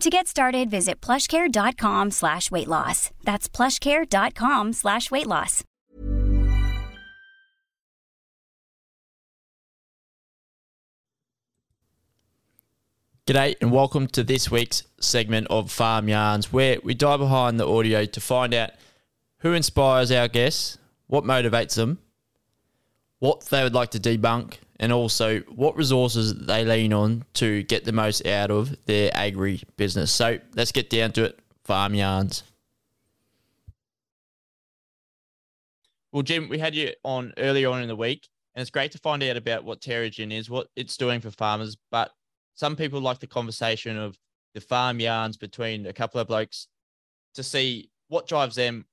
To get started, visit plushcare.com slash weight loss. That's plushcare.com slash weight loss. G'day and welcome to this week's segment of Farm Yarns, where we dive behind the audio to find out who inspires our guests, what motivates them, what they would like to debunk, and also what resources they lean on to get the most out of their agri business. So let's get down to it. Farm Yarns. Well, Jim, we had you on earlier on in the week, and it's great to find out about what Terragen is, what it's doing for farmers. But some people like the conversation of the farm yarns between a couple of blokes to see what drives them,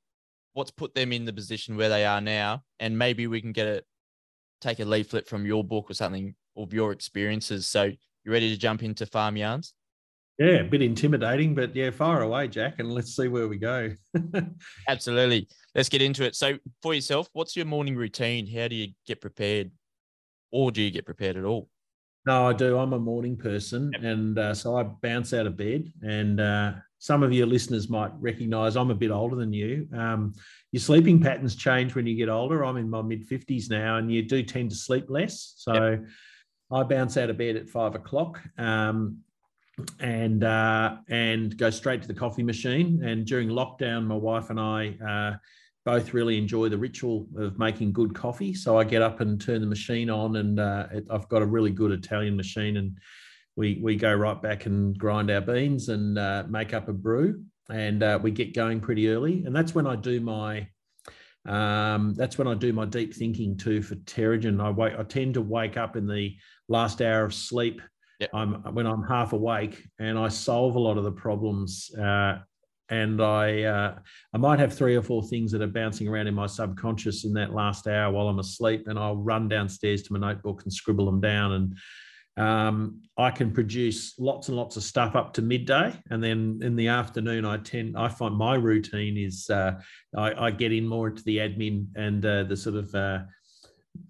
what's put them in the position where they are now, and maybe we can get a take a leaflet from your book or something of your experiences. So you ready to jump into farm yarns? Yeah, a bit intimidating, but yeah, fire away, Jack, and let's see where we go. Absolutely. Let's get into it. So, for yourself, what's your morning routine? How do you get prepared, or do you get prepared at all? No, I do. I'm a morning person, yep. and uh, so I bounce out of bed. And uh, some of your listeners might recognise I'm a bit older than you. Um, your sleeping patterns change when you get older. I'm in my mid 50s now, and you do tend to sleep less. So. Yep. I bounce out of bed at five o'clock. Um, and uh, and go straight to the coffee machine. And during lockdown, my wife and I uh, both really enjoy the ritual of making good coffee. So I get up and turn the machine on, and uh, it, I've got a really good Italian machine, and we we go right back and grind our beans and uh, make up a brew, and uh, we get going pretty early. And that's when I do my um, that's when I do my deep thinking too for Terragen. I wake, I tend to wake up in the last hour of sleep Yep. I'm when I'm half awake and I solve a lot of the problems. Uh, and I uh, I might have three or four things that are bouncing around in my subconscious in that last hour while I'm asleep, and I'll run downstairs to my notebook and scribble them down. And um, I can produce lots and lots of stuff up to midday, and then in the afternoon, I tend I find my routine is uh, I, I, get in more into the admin and uh, the sort of uh,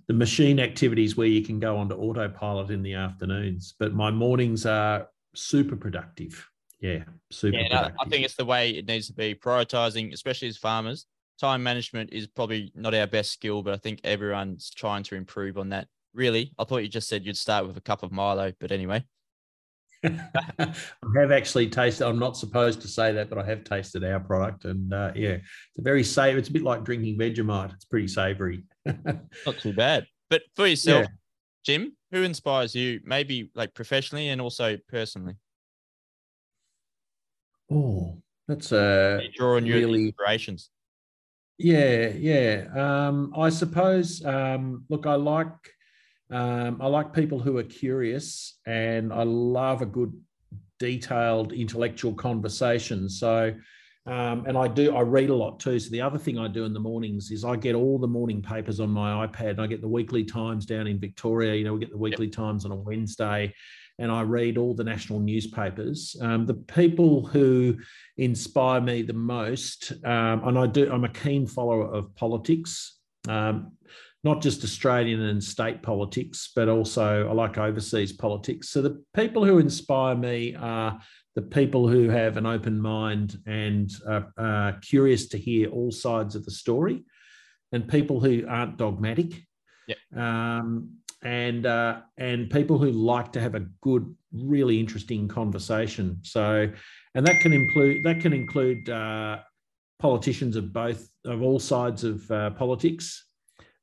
the machine activities where you can go onto autopilot in the afternoons. But my mornings are super productive. Yeah, super. Yeah, I think it's the way it needs to be. Prioritizing, especially as farmers, time management is probably not our best skill, but I think everyone's trying to improve on that. Really, I thought you just said you'd start with a cup of Milo, but anyway. I have actually tasted. I'm not supposed to say that, but I have tasted our product, and uh, yeah, it's a very safe. It's a bit like drinking Vegemite. It's pretty savoury. not too bad. But for yourself, yeah. Jim, who inspires you? Maybe like professionally and also personally. Oh, that's a you draw on your really, inspirations. Yeah, yeah. Um, I suppose. Um, look, I like um, I like people who are curious, and I love a good detailed intellectual conversation. So, um, and I do, I read a lot too. So the other thing I do in the mornings is I get all the morning papers on my iPad. And I get the weekly times down in Victoria. You know, we get the weekly yep. times on a Wednesday and I read all the national newspapers. Um, the people who inspire me the most, um, and I do, I'm a keen follower of politics, um, not just Australian and state politics, but also I like overseas politics. So the people who inspire me are the people who have an open mind and are curious to hear all sides of the story, and people who aren't dogmatic. Yep. Um, and uh, and people who like to have a good, really interesting conversation. So, and that can include that can include uh, politicians of both of all sides of uh, politics,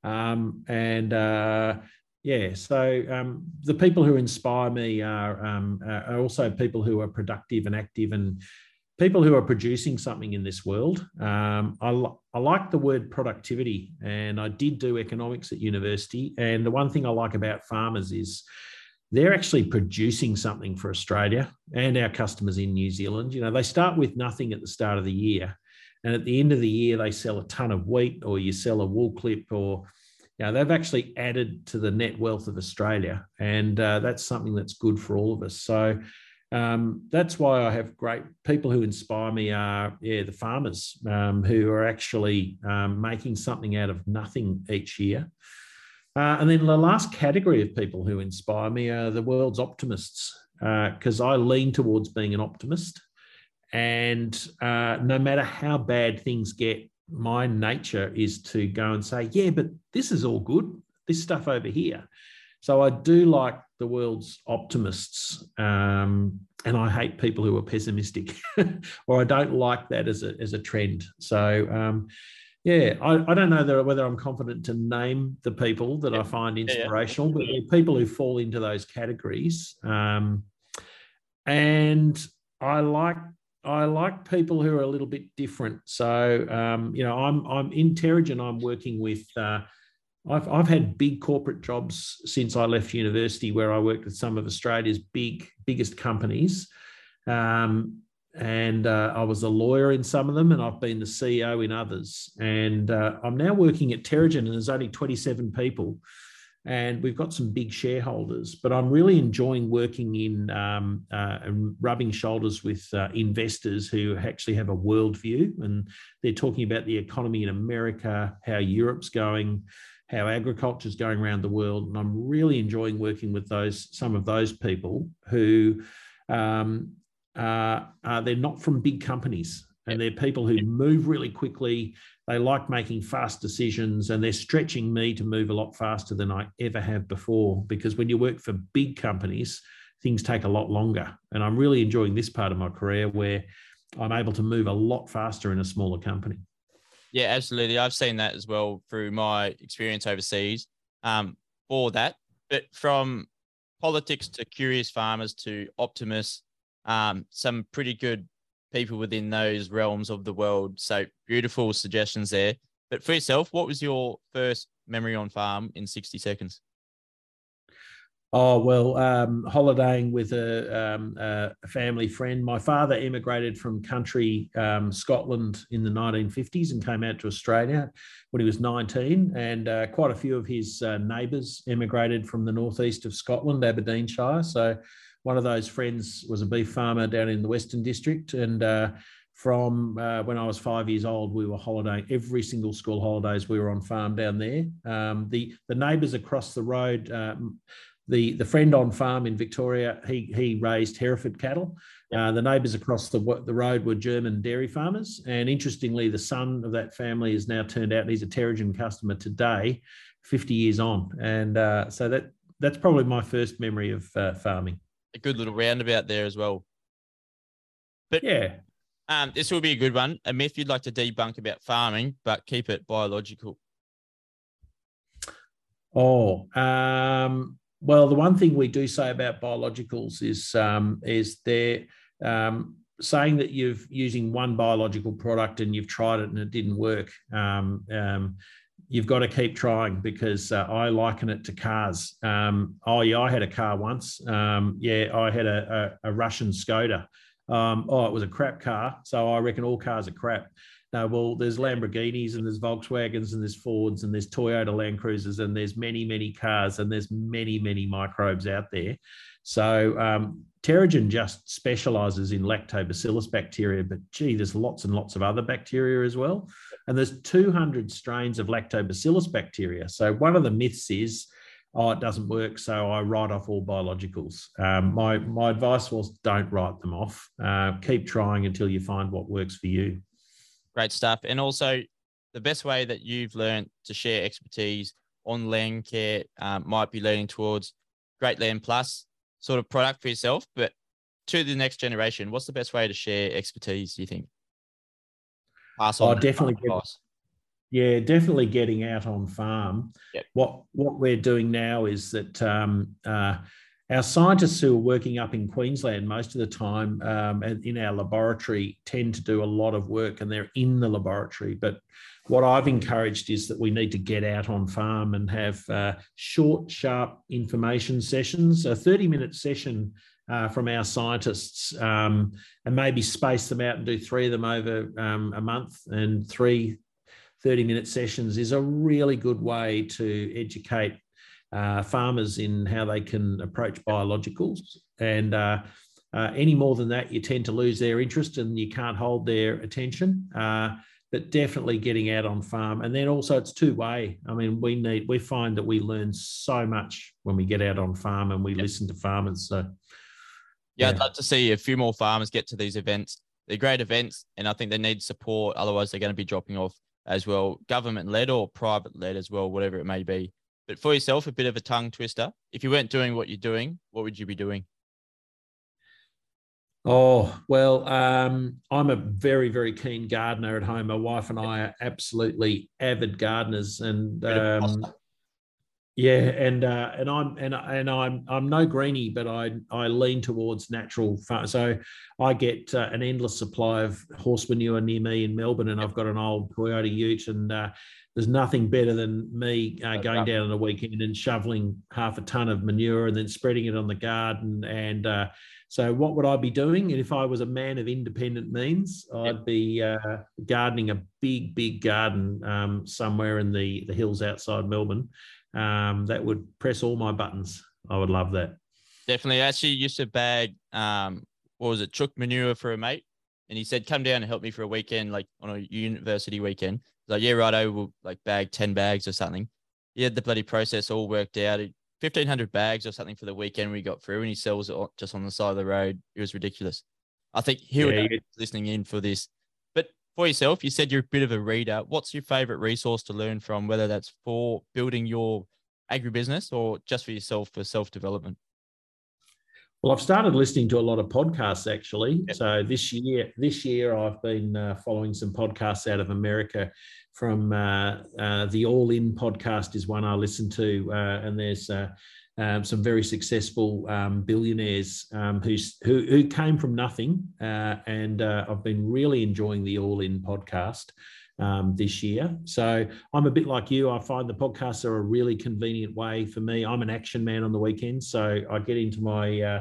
um, and uh, yeah. So um, the people who inspire me are, um, are also people who are productive and active and people who are producing something in this world. Um, I, I like the word productivity, and I did do economics at university. And the one thing I like about farmers is they're actually producing something for Australia and our customers in New Zealand. You know, they start with nothing at the start of the year. And at the end of the year, they sell a ton of wheat or you sell a wool clip or, you know, they've actually added to the net wealth of Australia. And uh, that's something that's good for all of us. So um, that's why I have great people who inspire me are yeah the farmers um, who are actually um, making something out of nothing each year. Uh, and then the last category of people who inspire me are the world's optimists because uh, I lean towards being an optimist. And uh, no matter how bad things get, my nature is to go and say, yeah, but this is all good. This stuff over here. So I do like the world's optimists, um, and I hate people who are pessimistic, or I don't like that as a as a trend. So um, yeah, I, I don't know whether I'm confident to name the people that I find inspirational, yeah, yeah. but people who fall into those categories. Um, and I like I like people who are a little bit different. So um, you know, I'm I'm in Terragen. I'm working with uh, I've, I've had big corporate jobs since I left university where I worked with some of Australia's big, biggest companies. Um, and uh, I was a lawyer in some of them, and I've been the CEO in others. And uh, I'm now working at Terragen, and there's only 27 people, and we've got some big shareholders. But I'm really enjoying working in um, uh, and rubbing shoulders with uh, investors who actually have a worldview, and they're talking about the economy in America, how Europe's going, how agriculture is going around the world. And I'm really enjoying working with those some of those people who um, uh, uh, they're not from big companies and they're people who move really quickly. They like making fast decisions and they're stretching me to move a lot faster than I ever have before. Because when you work for big companies, things take a lot longer. And I'm really enjoying this part of my career where I'm able to move a lot faster in a smaller company. Yeah, absolutely. I've seen that as well through my experience overseas um, for that. But from politics to curious farmers to optimists, um, some pretty good people within those realms of the world. So beautiful suggestions there. But for yourself, what was your first memory on farm in 60 seconds? Oh well, um, holidaying with a, um, a, family friend. My father emigrated from country um, Scotland in the 1950s and came out to Australia when he was 19. And uh, quite a few of his uh, neighbours emigrated from the northeast of Scotland, Aberdeenshire. So one of those friends was a beef farmer down in the Western District, and uh, from uh, when I was five years old, we were holidaying every single school holidays. We were on farm down there. Um, the the neighbours across the road, um, the the friend on farm in Victoria, he he raised Hereford cattle. Uh, the neighbours across the the road were German dairy farmers, and interestingly, the son of that family has now turned out he's a Terragen customer today, fifty years on, and uh, so that that's probably my first memory of uh, farming. A good little roundabout there as well. But yeah, um, this will be a good one. A myth you'd like to debunk about farming, but keep it biological. Oh, um, well, the one thing we do say about biologicals is um, is they're um, saying that you've using one biological product and you've tried it and it didn't work. Um, um you've got to keep trying because uh, I liken it to cars. Um, oh yeah, I had a car once. Um, yeah, I had a, a, a Russian Skoda. Um, oh, it was a crap car. So I reckon all cars are crap. No, well, there's Lamborghinis and there's Volkswagens and there's Fords and there's Toyota Land Cruisers and there's many, many cars and there's many, many microbes out there. So um, Terragen just specializes in lactobacillus bacteria, but gee, there's lots and lots of other bacteria as well. And there's 200 strains of lactobacillus bacteria. So one of the myths is, oh, it doesn't work, so I write off all biologicals. Um, my my advice was don't write them off. Uh, keep trying until you find what works for you. Great stuff. And also, the best way that you've learned to share expertise on land care um, might be leaning towards Great Land Plus sort of product for yourself, but to the next generation, what's the best way to share expertise? Do you think? Pass on. Oh, definitely. Get, yeah, definitely getting out on farm. Yep. What what we're doing now is that um, uh, our scientists who are working up in Queensland most of the time um, in our laboratory tend to do a lot of work and they're in the laboratory. But what I've encouraged is that we need to get out on farm and have uh, short, sharp information sessions. A 30 minute session uh, from our scientists um, and maybe space them out and do three of them over um, a month and three 30 minute sessions is a really good way to educate uh, farmers in how they can approach biologicals. And uh, uh, any more than that, you tend to lose their interest and you can't hold their attention. Uh, but definitely getting out on farm, and then also it's two way. I mean, we need we find that we learn so much when we get out on farm and we yep. listen to farmers. So, yeah, yeah, I'd love to see a few more farmers get to these events. They're great events, and I think they need support. Otherwise, they're going to be dropping off as well, government led or private led as well, whatever it may be. But for yourself, a bit of a tongue twister. If you weren't doing what you're doing, what would you be doing? Oh, well, um, I'm a very, very keen gardener at home. My wife and I are absolutely avid gardeners. And um, yeah, and uh, and I'm and and I'm I'm no greenie, but I I lean towards natural. Farm. So I get uh, an endless supply of horse manure near me in Melbourne, and I've got an old Toyota Ute, and uh, there's nothing better than me uh, going down on a weekend and shoveling half a ton of manure and then spreading it on the garden. And uh, so, what would I be doing? And if I was a man of independent means, I'd be uh, gardening a big, big garden um, somewhere in the, the hills outside Melbourne. Um, that would press all my buttons. I would love that. Definitely. I actually used to bag, um, what was it, chook manure for a mate. And he said, come down and help me for a weekend, like on a university weekend like, yeah, right, I will like bag 10 bags or something. He had the bloody process all worked out. 1500 bags or something for the weekend we got through and he sells it just on the side of the road. It was ridiculous. I think he yeah, would be listening in for this. For yourself, you said you're a bit of a reader. What's your favorite resource to learn from, whether that's for building your agribusiness or just for yourself for self development? Well, I've started listening to a lot of podcasts actually. Yep. So this year, this year I've been uh, following some podcasts out of America. From uh, uh, the All In podcast is one I listen to, uh, and there's uh, um, some very successful um, billionaires um, who, who came from nothing, uh, and I've been really enjoying the All In podcast um, this year. So I'm a bit like you. I find the podcasts are a really convenient way for me. I'm an action man on the weekends, so I get into my uh,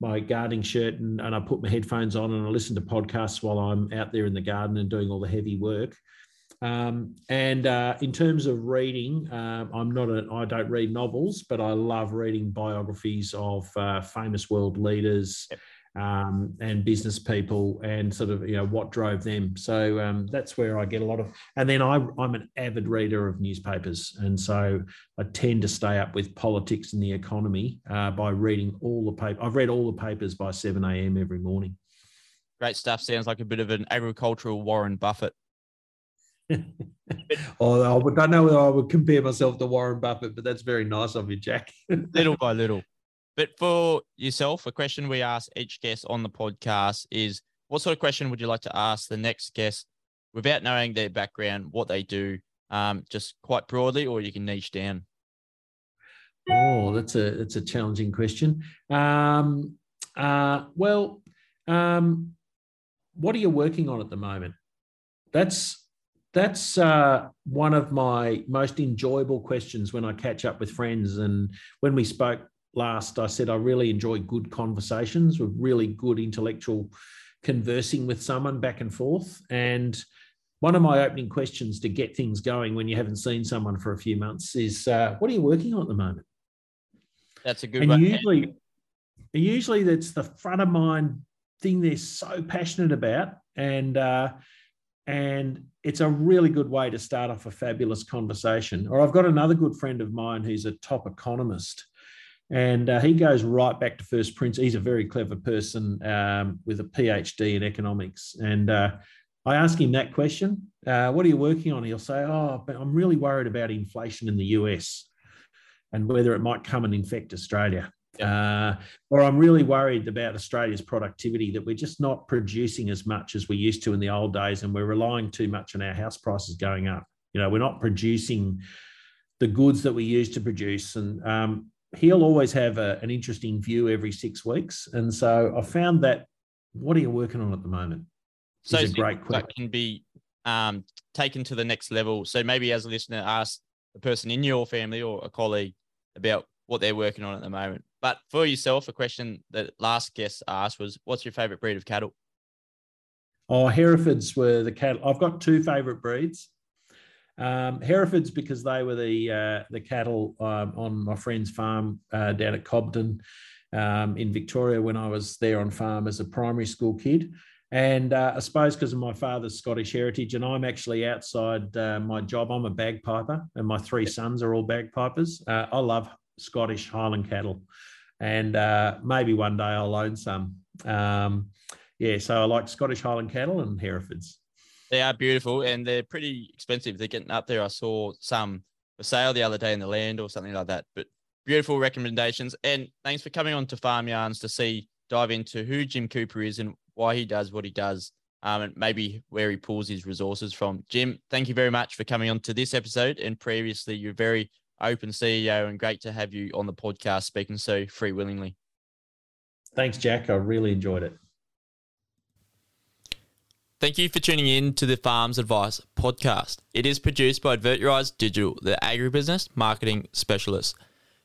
my gardening shirt and, and I put my headphones on and I listen to podcasts while I'm out there in the garden and doing all the heavy work. Um, and uh, in terms of reading, um, I'm not a, I don't read novels, but I love reading biographies of uh, famous world leaders, yep um, and business people and sort of you know what drove them. So um, that's where I get a lot of. And then I, I'm an avid reader of newspapers, and so I tend to stay up with politics and the economy uh, by reading all the paper. I've read all the papers by seven a.m. every morning. Great stuff. Sounds like a bit of an agricultural Warren Buffett. oh, I don't know whether I would compare myself to Warren Buffett, but that's very nice of you, Jack. little by little. But for yourself, a question we ask each guest on the podcast is what sort of question would you like to ask the next guest without knowing their background, what they do, um, just quite broadly, or you can niche down? Oh, that's a that's a challenging question. Um, uh, well, um, what are you working on at the moment? That's that's uh, one of my most enjoyable questions when I catch up with friends. And when we spoke last, I said I really enjoy good conversations with really good intellectual conversing with someone back and forth. And one of my opening questions to get things going when you haven't seen someone for a few months is, uh, "What are you working on at the moment?" That's a good and one. Usually, usually that's the front of mind thing they're so passionate about, and uh, and it's a really good way to start off a fabulous conversation. Or I've got another good friend of mine who's a top economist, and uh, he goes right back to first principles. He's a very clever person um, with a PhD in economics, and uh, I ask him that question, uh, what are you working on? He'll say, oh, but I'm really worried about inflation in the US and whether it might come and infect Australia. Uh, or I'm really worried about Australia's productivity that we're just not producing as much as we used to in the old days, and we're relying too much on our house prices going up. You know, we're not producing the goods that we used to produce, and um, he'll always have a, an interesting view every six weeks. And so I found that. What are you working on at the moment? So a great question. That can be um, taken to the next level. So maybe as a listener, ask a person in your family or a colleague about what they're working on at the moment. But for yourself, a question that last guest asked was, "What's your favorite breed of cattle?" Oh, Herefords were the cattle. I've got two favorite breeds. Um, Herefords because they were the uh, the cattle um, on my friend's farm uh, down at Cobden um, in Victoria when I was there on farm as a primary school kid. And uh, I suppose because of my father's Scottish heritage, and I'm actually outside uh, my job, I'm a bagpiper, and my three sons are all bagpipers. Uh, I love Scottish Highland cattle, and uh, maybe one day I'll own some. Um, yeah, so I like Scottish Highland cattle and Herefords. They are beautiful and they're pretty expensive. They're getting up there. I saw some for sale the other day in the land or something like that. But beautiful recommendations. And thanks for coming on to Farm Yarns to see dive into who Jim Cooper is and why he does what he does, um, and maybe where he pulls his resources from. Jim, thank you very much for coming on to this episode. And previously, you're very open CEO, and great to have you on the podcast speaking so free willingly. Thanks, Jack. I really enjoyed it. Thank you for tuning in to the Farms Advice podcast. It is produced by Adverturize Digital, the agribusiness marketing specialist.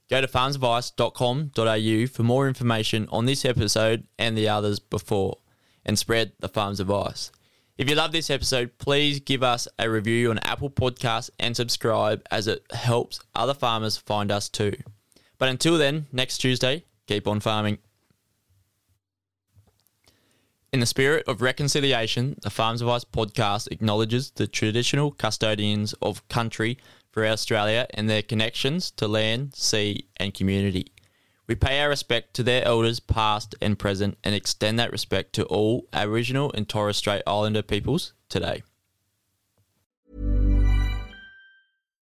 Go to farmsadvice.com.au for more information on this episode and the others before and spread the farm's advice. If you love this episode, please give us a review on Apple Podcasts and subscribe as it helps other farmers find us too. But until then, next Tuesday, keep on farming. In the spirit of reconciliation, the Farms Advice podcast acknowledges the traditional custodians of country for Australia and their connections to land, sea, and community. We pay our respect to their elders, past and present, and extend that respect to all Aboriginal and Torres Strait Islander peoples today.